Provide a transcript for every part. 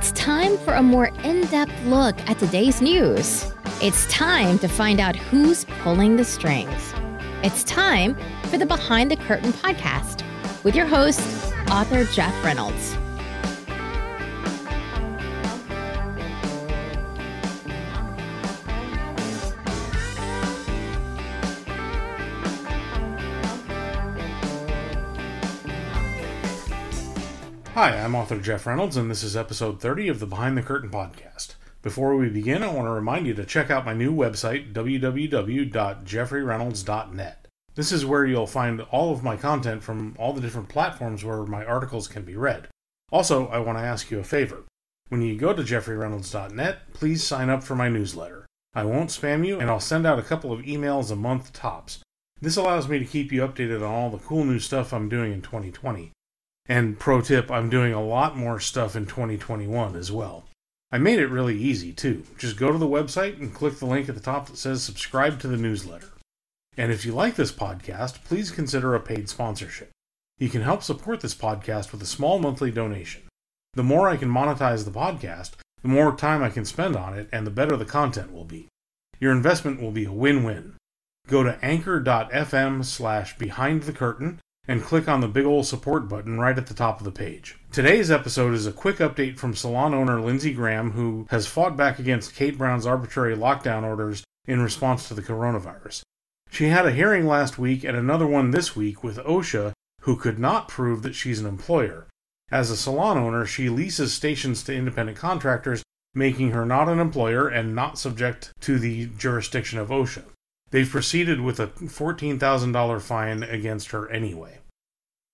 It's time for a more in depth look at today's news. It's time to find out who's pulling the strings. It's time for the Behind the Curtain podcast with your host, author Jeff Reynolds. Hi, I'm author Jeff Reynolds, and this is episode 30 of the Behind the Curtain podcast. Before we begin, I want to remind you to check out my new website, www.jeffreyreynolds.net. This is where you'll find all of my content from all the different platforms where my articles can be read. Also, I want to ask you a favor. When you go to jeffreyreynolds.net, please sign up for my newsletter. I won't spam you, and I'll send out a couple of emails a month tops. This allows me to keep you updated on all the cool new stuff I'm doing in 2020. And pro tip, I'm doing a lot more stuff in 2021 as well. I made it really easy too. Just go to the website and click the link at the top that says subscribe to the newsletter. And if you like this podcast, please consider a paid sponsorship. You can help support this podcast with a small monthly donation. The more I can monetize the podcast, the more time I can spend on it, and the better the content will be. Your investment will be a win win. Go to anchor.fm slash behind the curtain and click on the big ol' support button right at the top of the page. Today's episode is a quick update from salon owner Lindsey Graham, who has fought back against Kate Brown's arbitrary lockdown orders in response to the coronavirus. She had a hearing last week and another one this week with OSHA, who could not prove that she's an employer. As a salon owner, she leases stations to independent contractors, making her not an employer and not subject to the jurisdiction of OSHA. They've proceeded with a $14,000 fine against her anyway.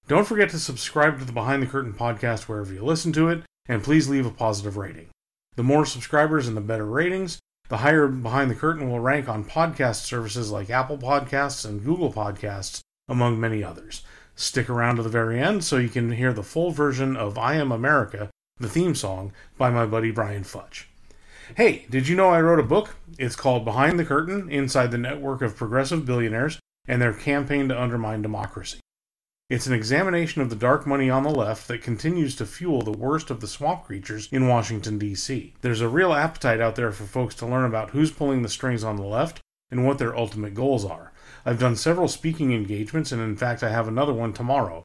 Don't forget to subscribe to the Behind the Curtain podcast wherever you listen to it, and please leave a positive rating. The more subscribers and the better ratings, the higher Behind the Curtain will rank on podcast services like Apple Podcasts and Google Podcasts, among many others. Stick around to the very end so you can hear the full version of I Am America, the theme song, by my buddy Brian Futch. Hey, did you know I wrote a book? It's called Behind the Curtain Inside the Network of Progressive Billionaires and Their Campaign to Undermine Democracy. It's an examination of the dark money on the left that continues to fuel the worst of the swamp creatures in Washington, D.C. There's a real appetite out there for folks to learn about who's pulling the strings on the left and what their ultimate goals are. I've done several speaking engagements, and in fact, I have another one tomorrow.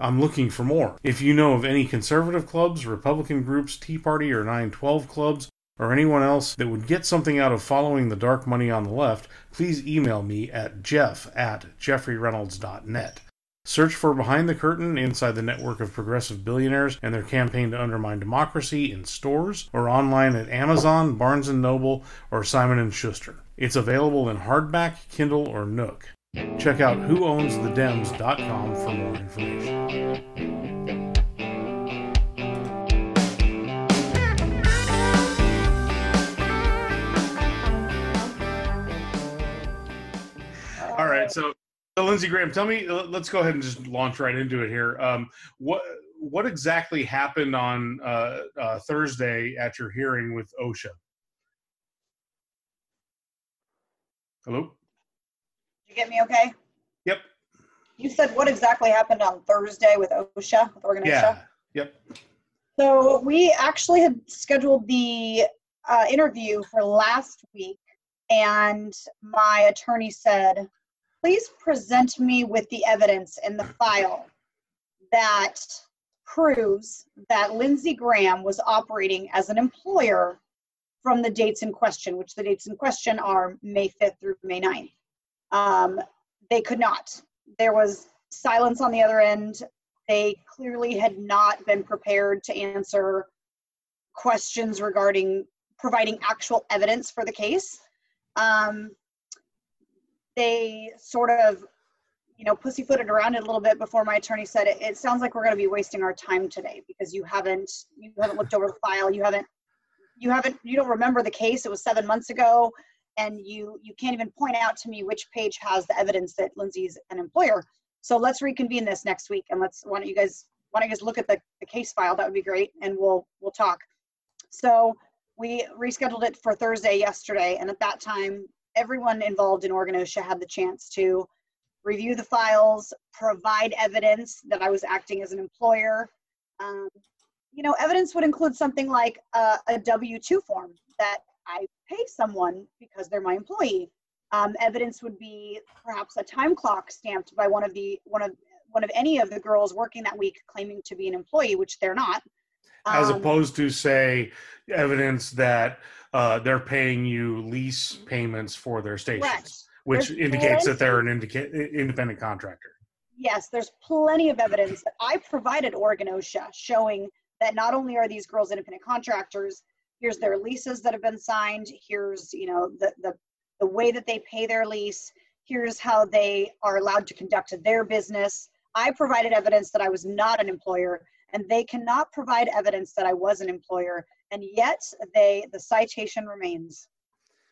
I'm looking for more. If you know of any conservative clubs, Republican groups, Tea Party, or 912 clubs, or anyone else that would get something out of following the dark money on the left, please email me at jeff at jeffreyreynolds.net. Search for Behind the Curtain inside the network of progressive billionaires and their campaign to undermine democracy in stores or online at Amazon, Barnes & Noble, or Simon & Schuster. It's available in hardback, Kindle, or Nook. Check out whoownsthedems.com for more information. All right, so, so Lindsey Graham, tell me. Let's go ahead and just launch right into it here. Um, what what exactly happened on uh, uh, Thursday at your hearing with OSHA? Hello. You get me okay? Yep. You said what exactly happened on Thursday with OSHA, with Oregon Yeah. OSHA? Yep. So we actually had scheduled the uh, interview for last week, and my attorney said, please present me with the evidence in the file that proves that Lindsey Graham was operating as an employer from the dates in question, which the dates in question are May 5th through May 9th. Um, they could not. There was silence on the other end. They clearly had not been prepared to answer questions regarding providing actual evidence for the case. Um, they sort of, you know, pussyfooted around it a little bit before my attorney said it. It sounds like we're going to be wasting our time today because you haven't you haven't looked over the file. You haven't you haven't you don't remember the case. It was seven months ago, and you you can't even point out to me which page has the evidence that Lindsey's an employer. So let's reconvene this next week and let's why don't you guys why don't you guys look at the, the case file? That would be great, and we'll we'll talk. So we rescheduled it for Thursday yesterday, and at that time, everyone involved in Oregon OSHA had the chance to review the files, provide evidence that I was acting as an employer. Um, you know, evidence would include something like a, a W 2 form that I pay someone because they're my employee. Um, evidence would be perhaps a time clock stamped by one of the one of one of any of the girls working that week claiming to be an employee, which they're not. As Um, opposed to say evidence that uh, they're paying you lease payments for their stations, correct. which There's indicates that they're an indica- independent contractor. Yes, there's plenty of evidence that I provided Oregon OSHA showing that not only are these girls independent contractors, here's their leases that have been signed, here's, you know, the, the, the way that they pay their lease, here's how they are allowed to conduct their business. I provided evidence that I was not an employer, and they cannot provide evidence that I was an employer, and yet they the citation remains.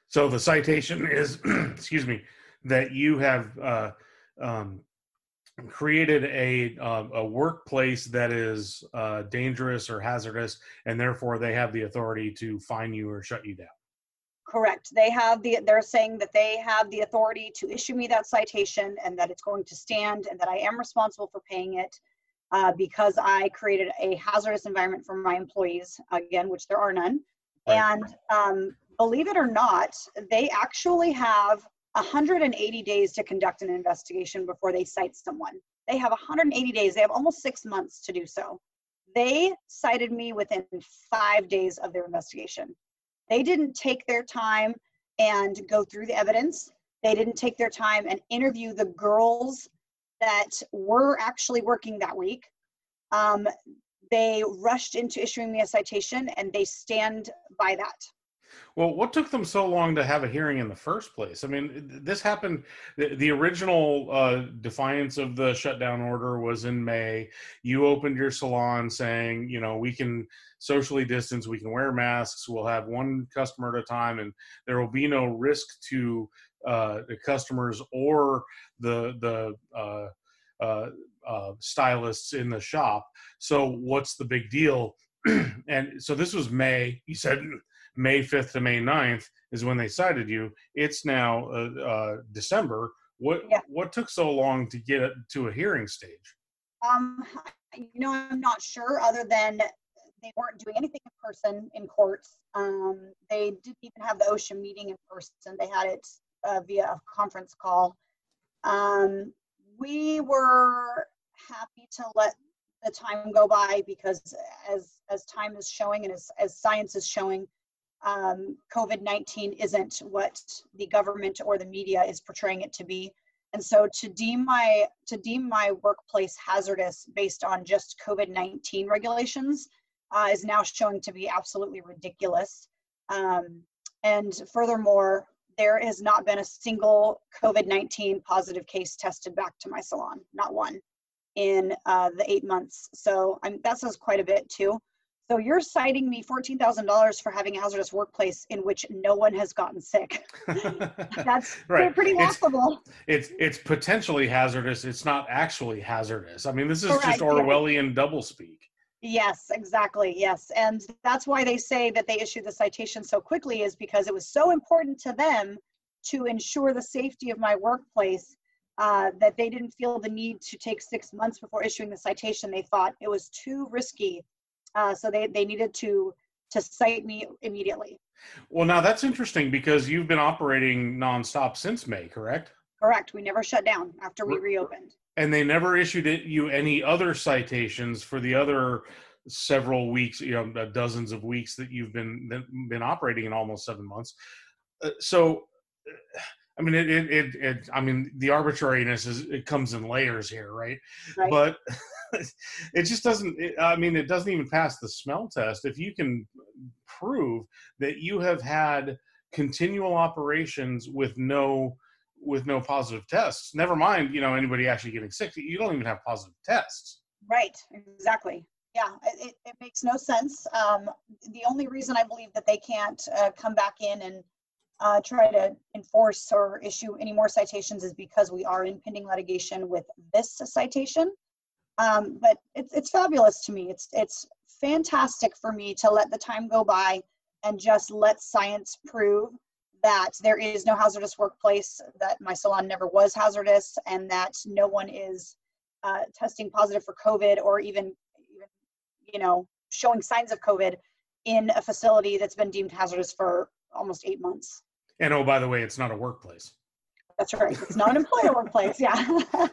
So the citation is, excuse me, that you have uh, um, created a uh, a workplace that is uh, dangerous or hazardous, and therefore they have the authority to fine you or shut you down. Correct. They have the, they're saying that they have the authority to issue me that citation and that it's going to stand and that I am responsible for paying it uh, because I created a hazardous environment for my employees, again, which there are none. Right. And um, believe it or not, they actually have 180 days to conduct an investigation before they cite someone. They have 180 days. They have almost six months to do so. They cited me within five days of their investigation. They didn't take their time and go through the evidence. They didn't take their time and interview the girls that were actually working that week. Um, they rushed into issuing me a citation and they stand by that. Well, what took them so long to have a hearing in the first place? I mean, this happened. The, the original uh, defiance of the shutdown order was in May. You opened your salon saying, you know, we can socially distance, we can wear masks, we'll have one customer at a time, and there will be no risk to uh, the customers or the the uh, uh, uh, stylists in the shop. So, what's the big deal? and so this was May. You said May 5th to May 9th is when they cited you. It's now uh, uh, December. What Yeah. what took so long to get to a hearing stage? Um, you know, I'm not sure other than they weren't doing anything in person in courts. Um, they didn't even have the OSHA meeting in person. They had it uh, via a conference call. Um, we were happy to let the time go by because as as time is showing and as, as science is showing, um, COVID-19 isn't what the government or the media is portraying it to be. And so to deem my to deem my workplace hazardous based on just COVID-19 regulations uh, is now showing to be absolutely ridiculous. Um, and furthermore, there has not been a single COVID-19 positive case tested back to my salon, not one, in uh, the eight months. So I'm, that says quite a bit too. So you're citing me $14,000 for having a hazardous workplace in which no one has gotten sick. That's Right. pretty laughable. it's it's potentially hazardous. It's not actually hazardous. I mean, this is Correct, just yeah. Orwellian doublespeak. Yes, exactly. Yes. And that's why they say that they issued the citation so quickly, is because it was so important to them to ensure the safety of my workplace uh, that they didn't feel the need to take six months before issuing the citation. They thought it was too risky. Uh, so they, they needed to to cite me immediately. Well, now that's interesting because you've been operating nonstop since May, correct? Correct. We never shut down after we reopened. And they never issued it, you any other citations for the other several weeks, you know, dozens of weeks that you've been been- been operating in almost seven months. Uh, so, uh, I mean, it, it, it, it, I mean, the arbitrariness is it comes in layers here, right? Right. But it just doesn't. It, I mean, it doesn't even pass the smell test. If you can prove that you have had continual operations with no with no positive tests. Never mind, you know, anybody actually getting sick. You don't even have positive tests. Right, exactly. Yeah, it, it, makes no sense. Um, the only reason I believe that they can't uh, come back in and uh, try to enforce or issue any more citations is because we are in pending litigation with this citation. Um, but it's, it's fabulous to me. It's, it's fantastic for me to let the time go by and just let science prove that there is no hazardous workplace, that my salon never was hazardous, and that no one is uh, testing positive for COVID or even, even, you know, showing signs of COVID in a facility that's been deemed hazardous for almost eight months. And oh, by the way, it's not a workplace. That's right. It's not an employer workplace. Yeah. I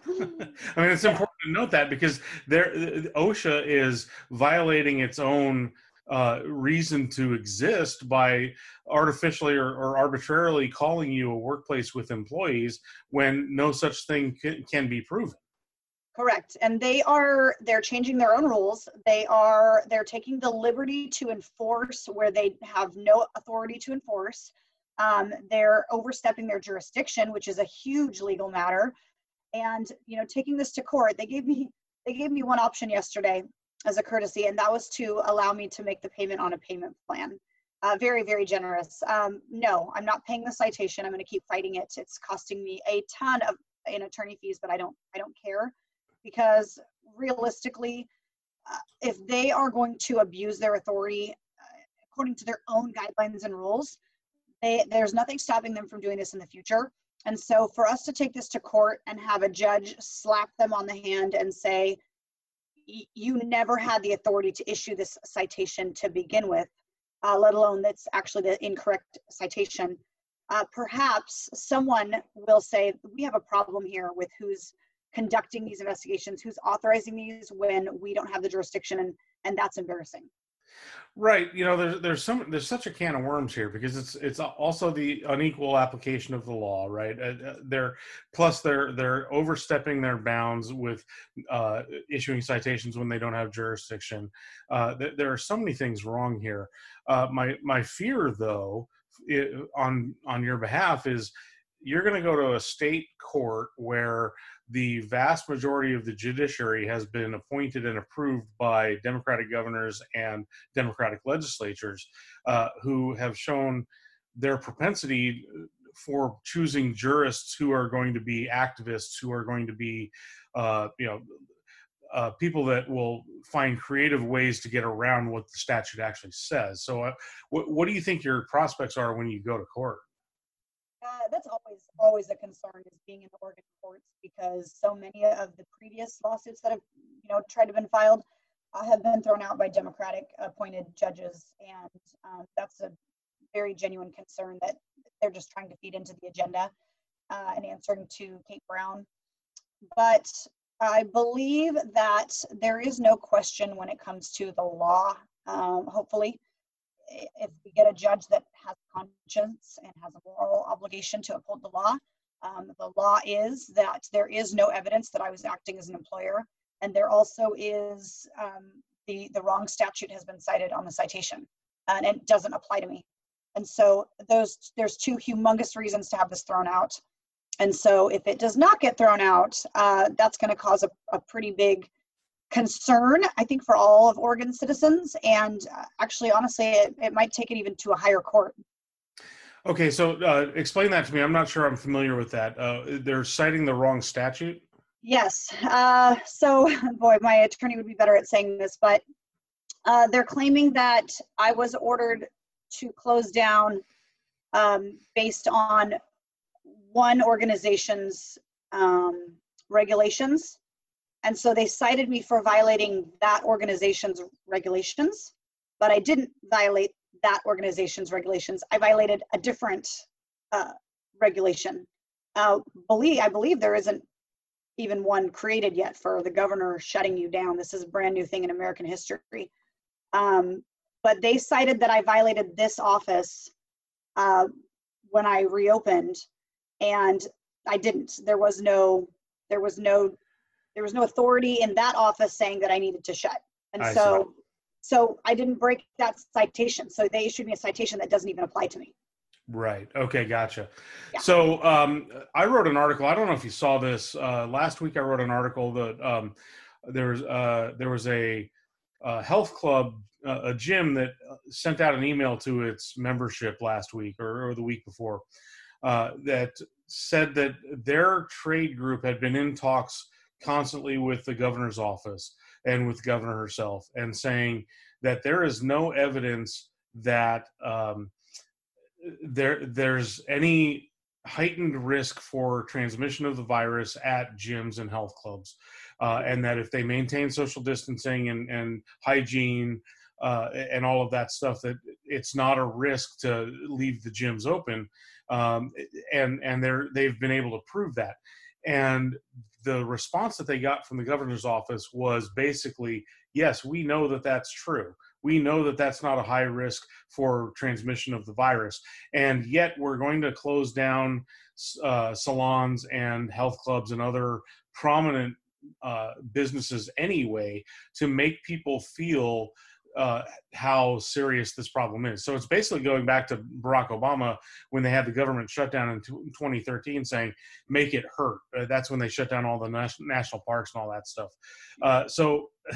mean, it's important to note that because there, OSHA is violating its own uh, reason to exist by artificially or, or, arbitrarily calling you a workplace with employees when no such thing can, can be proven. Correct. And they are they're changing their own rules. They are they're taking the liberty to enforce where they have no authority to enforce. Um, they're overstepping their jurisdiction, which is a huge legal matter. And you know, taking this to court, they gave me they gave me one option yesterday as a courtesy, and that was to allow me to make the payment on a payment plan. Uh, very, very generous. Um, no, I'm not paying the citation. I'm going to keep fighting it. It's costing me a ton of in attorney fees, but I don't I don't care because realistically, uh, if they are going to abuse their authority uh, according to their own guidelines and rules, they, there's nothing stopping them from doing this in the future. And so for us to take this to court and have a judge slap them on the hand and say, you never had the authority to issue this citation to begin with, uh, let alone that's actually the incorrect citation. Uh, perhaps someone will say, we have a problem here with who's conducting these investigations, who's authorizing these when we don't have the jurisdiction, and and that's embarrassing. Right. You know, there's there's some there's such a can of worms here because it's it's also the unequal application of the law, right? Uh, uh they're plus they're they're overstepping their bounds with uh, issuing citations when they don't have jurisdiction. Uh, th- there are so many things wrong here. Uh, my my fear, though, it, on on your behalf is you're going to go to a state court where the vast majority of the judiciary has been appointed and approved by Democratic governors and Democratic legislatures uh, who have shown their propensity for choosing jurists who are going to be activists, who are going to be, uh, you know, uh, people that will find creative ways to get around what the statute actually says. So, uh, what, what do you think your prospects are when you go to court? Uh, that's always always a concern is being in the Oregon courts because so many of the previous lawsuits that have you know tried to been filed uh, have been thrown out by Democratic appointed judges, and um, that's a very genuine concern that they're just trying to feed into the agenda uh, and answering to Kate Brown. But I believe that there is no question when it comes to the law. Um, hopefully, if we get a judge that has conscience and has a moral obligation to uphold the law, um, the law is that there is no evidence that I was acting as an employer, and there also is um, the the wrong statute has been cited on the citation, and it doesn't apply to me. And so those there's two humongous reasons to have this thrown out. And so if it does not get thrown out, uh, that's going to cause a, a pretty big concern, I think, for all of Oregon citizens. And uh, actually, honestly, it, it might take it even to a higher court. Okay, so uh, explain that to me. I'm not sure I'm familiar with that. Uh, they're citing the wrong statute? Yes. Uh, so, boy, my attorney would be better at saying this, but uh, they're claiming that I was ordered to close down um, based on one organization's um, regulations and so they cited me for violating that organization's regulations, but I didn't violate that organization's regulations. I violated a different uh, regulation. Uh, believe I believe there isn't even one created yet for the governor shutting you down. This is a brand new thing in American history. Um, but they cited that I violated this office uh, when I reopened, and I didn't. There was no there was no there was no authority in that office saying that I needed to shut. And I so, so I didn't break that citation. So they issued me a citation that doesn't even apply to me. Right. Okay. Gotcha. Yeah. So um, I wrote an article. I don't know if you saw this uh, last week. I wrote an article that um, there was uh, there was a, a health club, uh, a gym that uh, sent out an email to its membership last week or, or the week before uh, that said that their trade group had been in talks constantly with the governor's office and with the governor herself and saying that there is no evidence that um, there there's any heightened risk for transmission of the virus at gyms and health clubs. Uh, and that if they maintain social distancing and, and hygiene uh, and all of that stuff that it's not a risk to leave the gyms open. Um, and and they're they've been able to prove that. And the response that they got from the governor's office was basically yes we know that that's true. We know that that's not a high risk for transmission of the virus. And yet we're going to close down uh, salons and health clubs and other prominent uh, businesses anyway to make people feel uh, how serious this problem is. So it's basically going back to Barack Obama when they had the government shutdown in 2013, saying "make it hurt." Uh, that's when they shut down all the nas- national parks and all that stuff. Uh, so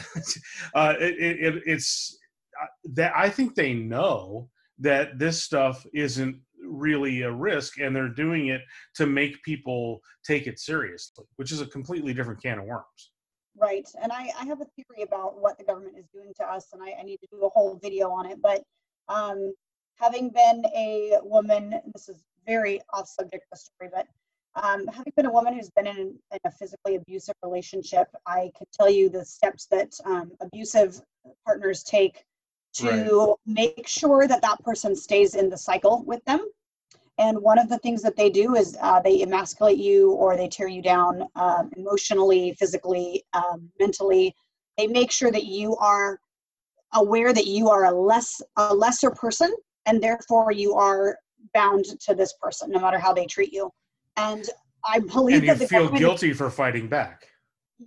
uh, it, it, it's uh, that I think they know that this stuff isn't really a risk and they're doing it to make people take it seriously which is a completely different can of worms right and i, I have a theory about what the government is doing to us and i, I need to do a whole video on it but um, having been a woman this is very off subject of the story but um, having been a woman who's been in, in, a physically abusive relationship i can tell you the steps that um, abusive partners take to right. make sure that that person stays in the cycle with them. And one of the things that they do is uh, they emasculate you or they tear you down um, emotionally, physically, um, mentally. They make sure that you are aware that you are a less a lesser person, and therefore you are bound to this person, no matter how they treat you. And I believe and you that the feel guilty for fighting back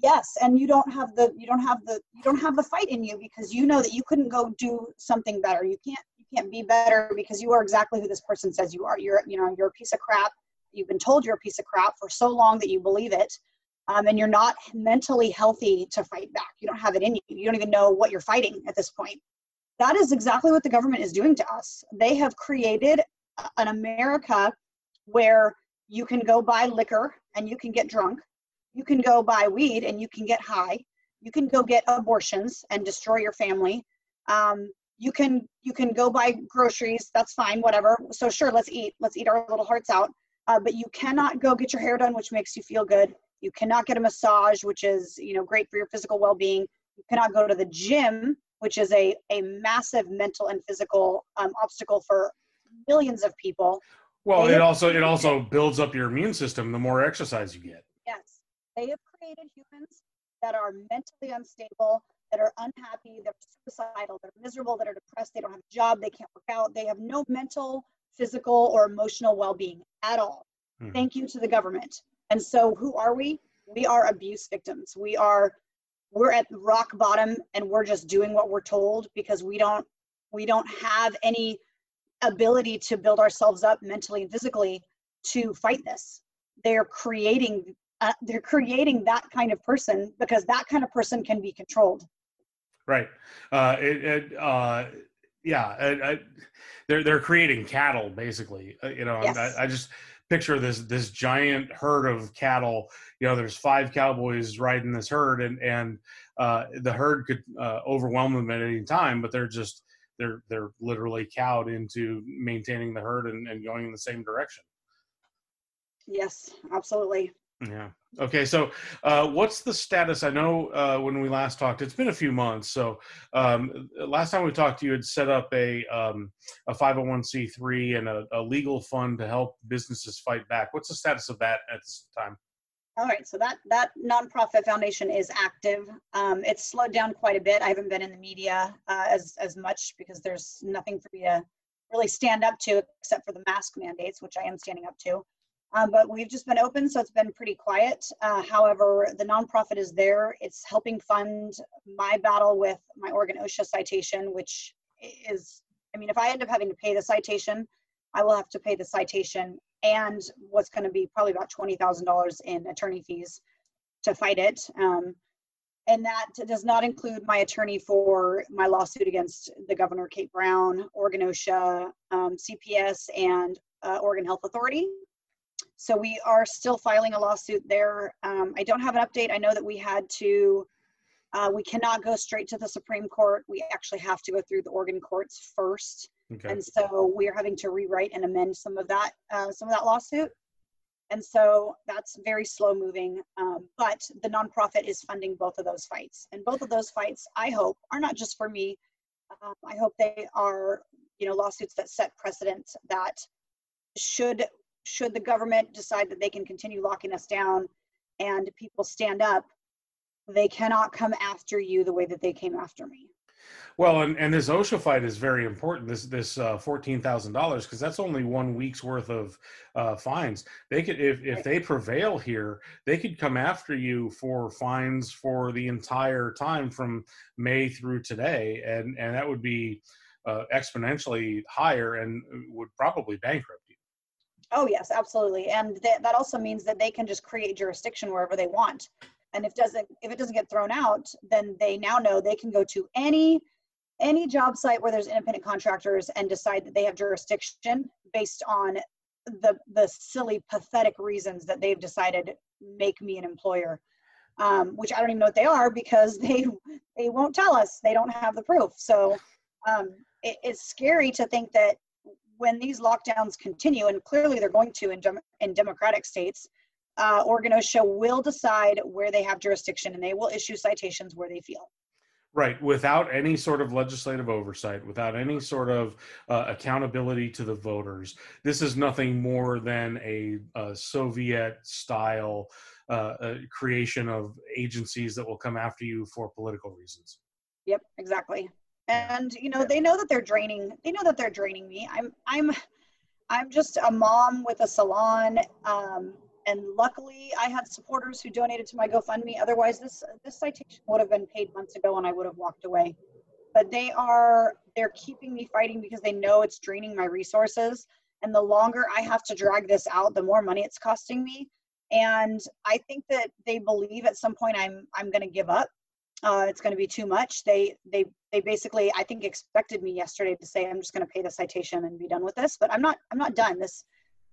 yes and you don't have the you don't have the you don't have the fight in you because you know that you couldn't go do something better you can't you can't be better because you are exactly who this person says you are. You're you know you're a piece of crap. You've been told you're a piece of crap for so long that you believe it um, and you're not mentally healthy to fight back. You don't have it in you. You don't even know what you're fighting at this point. That is exactly what the government is doing to us. They have created an america where you can go buy liquor and you can get drunk. You can go buy weed and you can get high. You can go get abortions and destroy your family. Um, you can you can go buy groceries that's fine whatever. So sure let's eat let's eat our little hearts out. Uh, but you cannot go get your hair done which makes you feel good. You cannot get a massage which is you know great for your physical well-being. You cannot go to the gym which is a, a massive mental and physical um, obstacle for millions of people. Well it also it also builds up your immune system the more exercise you get. Yes. They have created humans that are mentally unstable, that are unhappy, that are suicidal, that are miserable, that are depressed, they don't have a job, they can't work out, they have no mental, physical, or emotional well being at all. Mm-hmm. Thank you to the government. And so, who are we? We are abuse victims. We are we're at rock bottom and we're just doing what we're told because we don't we don't have any ability to build ourselves up mentally and physically to fight this they're creating uh, they're creating that kind of person because that kind of person can be controlled right. Uh, it, it uh, yeah I, I, they're they're creating cattle basically uh, you know yes. I, I, just picture this this giant herd of cattle. You know there's five cowboys riding this herd and and uh, the herd could uh, overwhelm them at any time but they're just they're they're literally cowed into maintaining the herd and, and going in the same direction. Yes absolutely yeah. Okay. So, uh, what's the status? I know uh, when we last talked, it's been a few months. So, um, last time we talked, you had set up a um, a five hundred oh one c three and a, a, legal fund to help businesses fight back. What's the status of that at this time? All right. So that that nonprofit foundation is active. Um, it's slowed down quite a bit. I haven't been in the media uh, as as much because there's nothing for me to really stand up to except for the mask mandates, which I am standing up to. Um, but we've just been open, so it's been pretty quiet. Uh, however, the nonprofit is there. It's helping fund my battle with my Oregon OSHA citation, which is, I mean, if I end up having to pay the citation, I will have to pay the citation and what's going to be probably about $20,000 in attorney fees to fight it. Um, and that does not include my attorney for my lawsuit against the governor, Kate Brown, Oregon OSHA, um, CPS, and uh, Oregon Health Authority. So we are still filing a lawsuit there. Um, I don't have an update. I know that we had to, uh, we cannot go straight to the Supreme Court. We actually have to go through the Oregon courts first. Okay. And so we are having to rewrite and amend some of that, uh, some of that lawsuit. And so that's very slow moving. Um, but the nonprofit is funding both of those fights. And both of those fights, I hope, are not just for me. Um, I hope they are, you know, lawsuits that set precedents that should should the government decide that they can continue locking us down and people stand up, they cannot come after you the way that they came after me. Well, and, and this OSHA fight is very important. This this uh, fourteen thousand dollars because that's only one week's worth of uh, fines. They could if if they prevail here, they could come after you for fines for the entire time from May through today, and and that would be uh, exponentially higher and would probably bankrupt you. Oh yes, absolutely, and that that also means that they can just create jurisdiction wherever they want. And if doesn't if it doesn't get thrown out, then they now know they can go to any any job site where there's independent contractors and decide that they have jurisdiction based on the the silly pathetic reasons that they've decided make me an employer um, which i don't even know what they are because they they won't tell us. They don't have the proof. So um, it, it's scary to think that when these lockdowns continue and clearly they're going to in, dem- in democratic states uh, oregon osha will decide where they have jurisdiction and they will issue citations where they feel Right, without any sort of legislative oversight, without any sort of uh, accountability to the voters. This is nothing more than a, a Soviet style uh, uh, creation of agencies that will come after you for political reasons. Yep, exactly. And you know, they know that they're draining. They know that they're draining me. I'm, I'm, I'm just a mom with a salon. Um, and luckily I had supporters who donated to my GoFundMe. Otherwise, this this citation would have been paid months ago, and I would have walked away. But they are they're keeping me fighting because they know it's draining my resources, and the longer I have to drag this out, the more money it's costing me. And I think that they believe at some point I'm I'm going to give up. Uh, it's going to be too much. They they they basically I think expected me yesterday to say I'm just going to pay the citation and be done with this, but I'm not I'm not done. This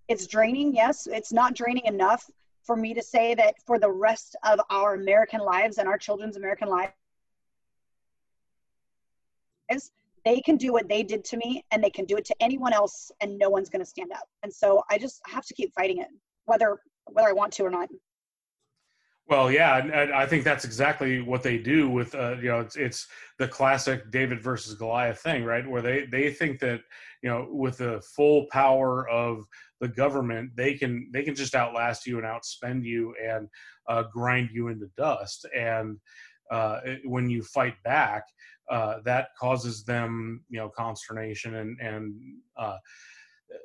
it's draining, yes. It's not draining enough for me to say that for the rest of our American lives and our children's American lives, they can do what they did to me and they can do it to anyone else and no one's going to stand up. And so I just have to keep fighting it, whether whether I want to or not. Well, yeah, and, I think that's exactly what they do with uh, you know it's it's the classic David versus Goliath thing, right? Where they they think that you know with the full power of the government they can they can just outlast you and outspend you and uh, grind you into dust and uh, when you fight back uh, that causes them you know consternation and and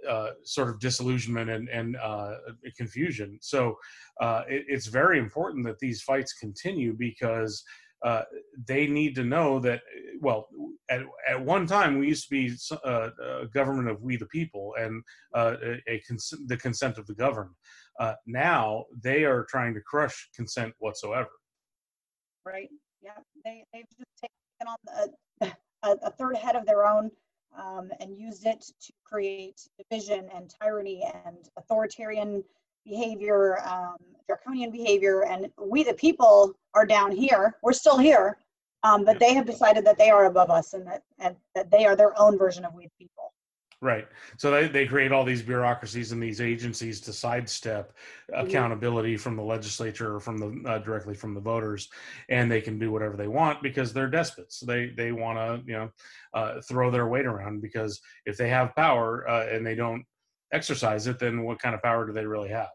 uh, sort of disillusionment and, and uh, confusion. So uh, it, it's very important that these fights continue because uh, they need to know that well at, at one time we used to be uh, a government of we the people and a, a cons- the consent of the governed. Now they are trying to crush consent whatsoever. Right. Yeah. They, they've just taken on a, a third head of their own um, and used it to create division and tyranny and authoritarian behavior, um, draconian behavior, and we the people are down here. We're still here, um, but they have decided that they are above us and that and that they are their own version of we the people. Right. So they, they create all these bureaucracies and these agencies to sidestep mm-hmm. accountability from the legislature or from the uh, directly from the voters, and they can do whatever they want because they're despots. They they want to you know uh, throw their weight around because if they have power uh, and they don't exercise it, then what kind of power do they really have?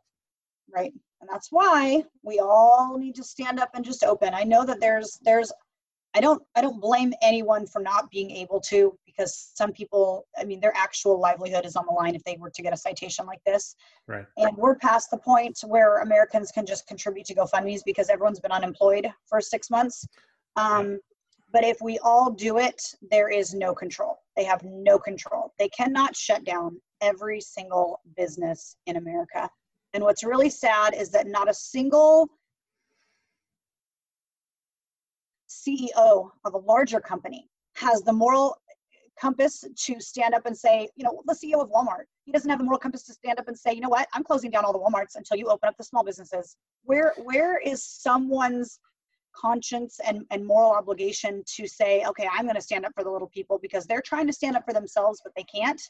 Right. And that's why we all need to stand up and just open. I know that there's there's I don't I don't blame anyone for not being able to because some people I mean their actual livelihood is on the line if they were to get a citation like this. Right. And we're past the point where Americans can just contribute to GoFundMe's because everyone's been unemployed for six months. Um, but if we all do it, there is no control. They have no control. They cannot shut down every single business in America. And what's really sad is that not a single CEO of a larger company has the moral compass to stand up and say, you know, the CEO of Walmart, he doesn't have the moral compass to stand up and say, you know what, I'm closing down all the Walmarts until you open up the small businesses. Where where is someone's conscience and, and moral obligation to say, okay, I'm going to stand up for the little people because they're trying to stand up for themselves, but they can't.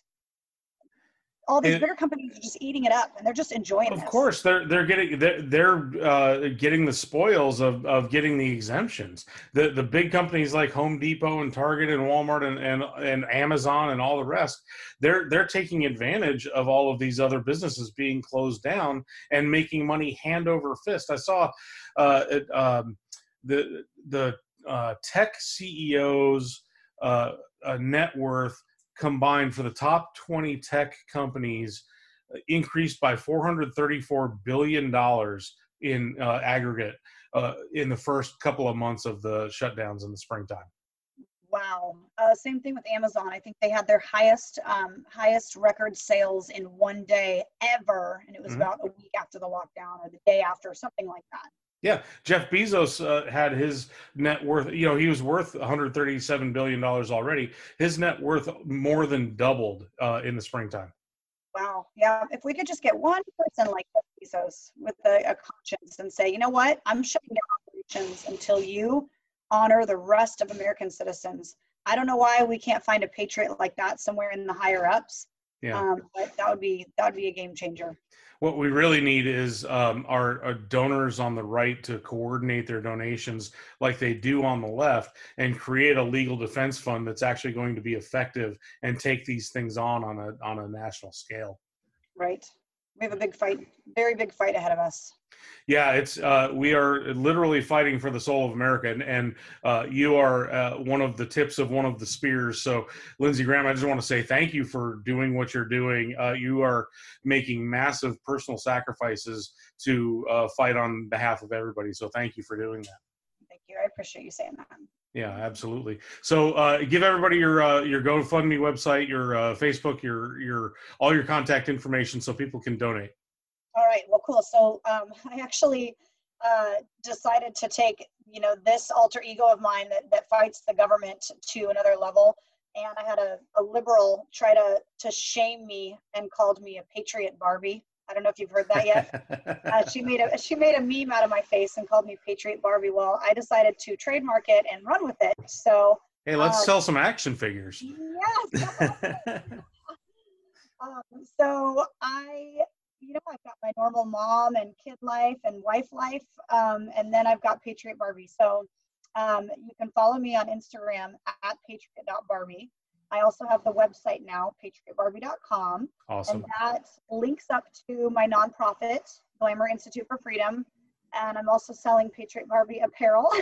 All these It- bigger companies are just eating it up and they're just enjoying it. Of this. course, they're they're getting they're, they're uh, getting the spoils of, of getting the exemptions. The the big companies like Home Depot and Target and Walmart and, and and Amazon and all the rest, they're they're taking advantage of all of these other businesses being closed down and making money hand over fist. I saw uh, it, um, the the uh, tech CEOs uh, uh, net worth combined for the top twenty tech companies increased by 434 billion dollars in uh, aggregate uh, in the first couple of months of the shutdowns in the springtime. Wow. Uh, same thing with Amazon. I think they had their highest um, highest record sales in one day ever, and it was Mhm. about a week after the lockdown or the day after, something like that. Yeah, Jeff Bezos uh, had his net worth. You know, he was worth 137 billion dollars already. His net worth more than doubled uh, in the springtime. Wow. Yeah. If we could just get one person like Jeff Bezos with a, a conscience and say, you know what, I'm shutting down operations until you honor the rest of American citizens. I don't know why we can't find a patriot like that somewhere in the higher ups. Yeah. Um, but that would be that would be a game changer. What we really need is um, our, our donors on the right to coordinate their donations like they do on the left and create a legal defense fund that's actually going to be effective and take these things on on a on a national scale. Right. We have a big fight, very big fight ahead of us. Yeah, it's uh, we are literally fighting for the soul of America, and, and uh, you are uh, one of the tips of one of the spears. So, Lindsey Graham, I just want to say thank you for doing what you're doing. Uh, you are making massive personal sacrifices to uh, fight on behalf of everybody. So, thank you for doing that. Thank you. I appreciate you saying that. Yeah, absolutely. So, uh, give everybody your uh, your GoFundMe website, your uh, Facebook, your your all your contact information, so people can donate. All right. Well, cool. So um, I actually uh, decided to take, you know, this alter ego of mine that, that fights the government to another level. And I had a, a liberal try to, to shame me and called me a patriot Barbie. I don't know if you've heard that yet. Uh, she made a she made a meme out of my face and called me Patriot Barbie. Well, I decided to trademark it and run with it. So hey, let's Uh, sell some action figures. yes, Um, so I, you know, I've got my normal mom and kid life and wife life, um, and then I've got Patriot Barbie. So um, you can follow me on Instagram at patriot.barbie. I also have the website now, patriotbarbie.com, awesome. and that links up to my nonprofit, Glamour Institute for Freedom, and I'm also selling Patriot Barbie apparel.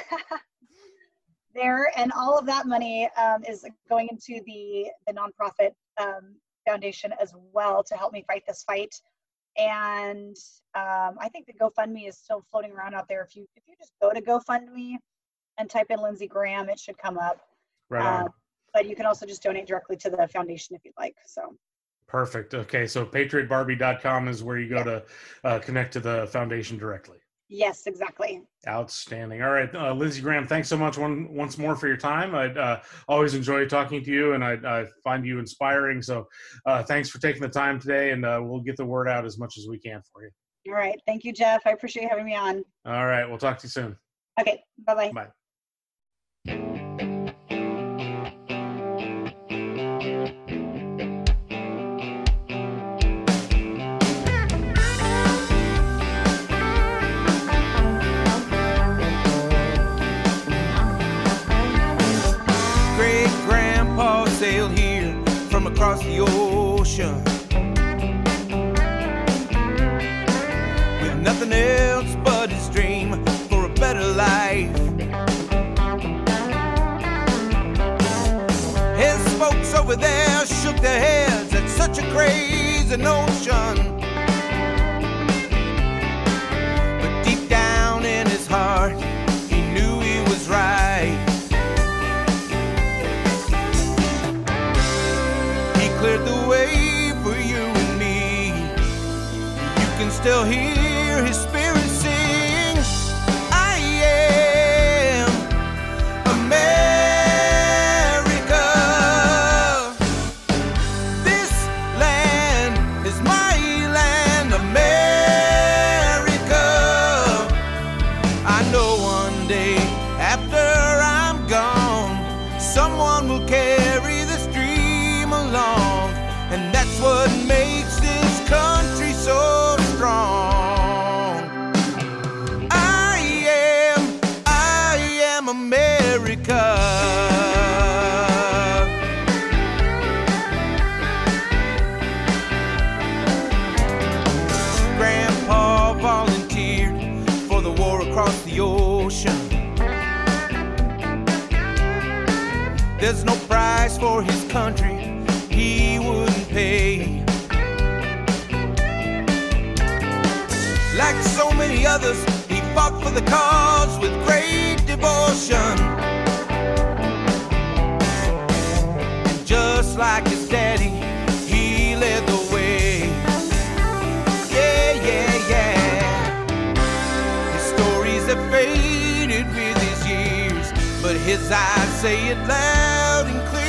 there. And all of that money um, is going into the the nonprofit um, foundation as well to help me fight this fight. And um, i think the gofundme is still floating around out there. If you if you just go to gofundme and type in lindsey graham it should come up. Right but you can also just donate directly to the foundation if you'd like so Perfect. Okay, so patriotbarbie.com is where you go to uh, connect to the foundation directly. yes exactly Outstanding. All right, uh, Lindsey Graham, thanks so much one, once more for your time. I uh, always enjoy talking to you, and I, I find you inspiring. So, uh, thanks for taking the time today, and uh, we'll get the word out as much as we can for you. all right thank you jeff i appreciate having me on All right, we'll talk to you soon. okay bye-bye Bye. Across the ocean with nothing else but his dream for a better life. His folks over there shook their heads at such a crazy notion. Still hear country he wouldn't pay. Like so many others, he fought for the cause with great devotion. And just like his daddy, he led the way. Yeah, yeah, yeah. His stories have faded with his years, but his eyes say it loud and clear.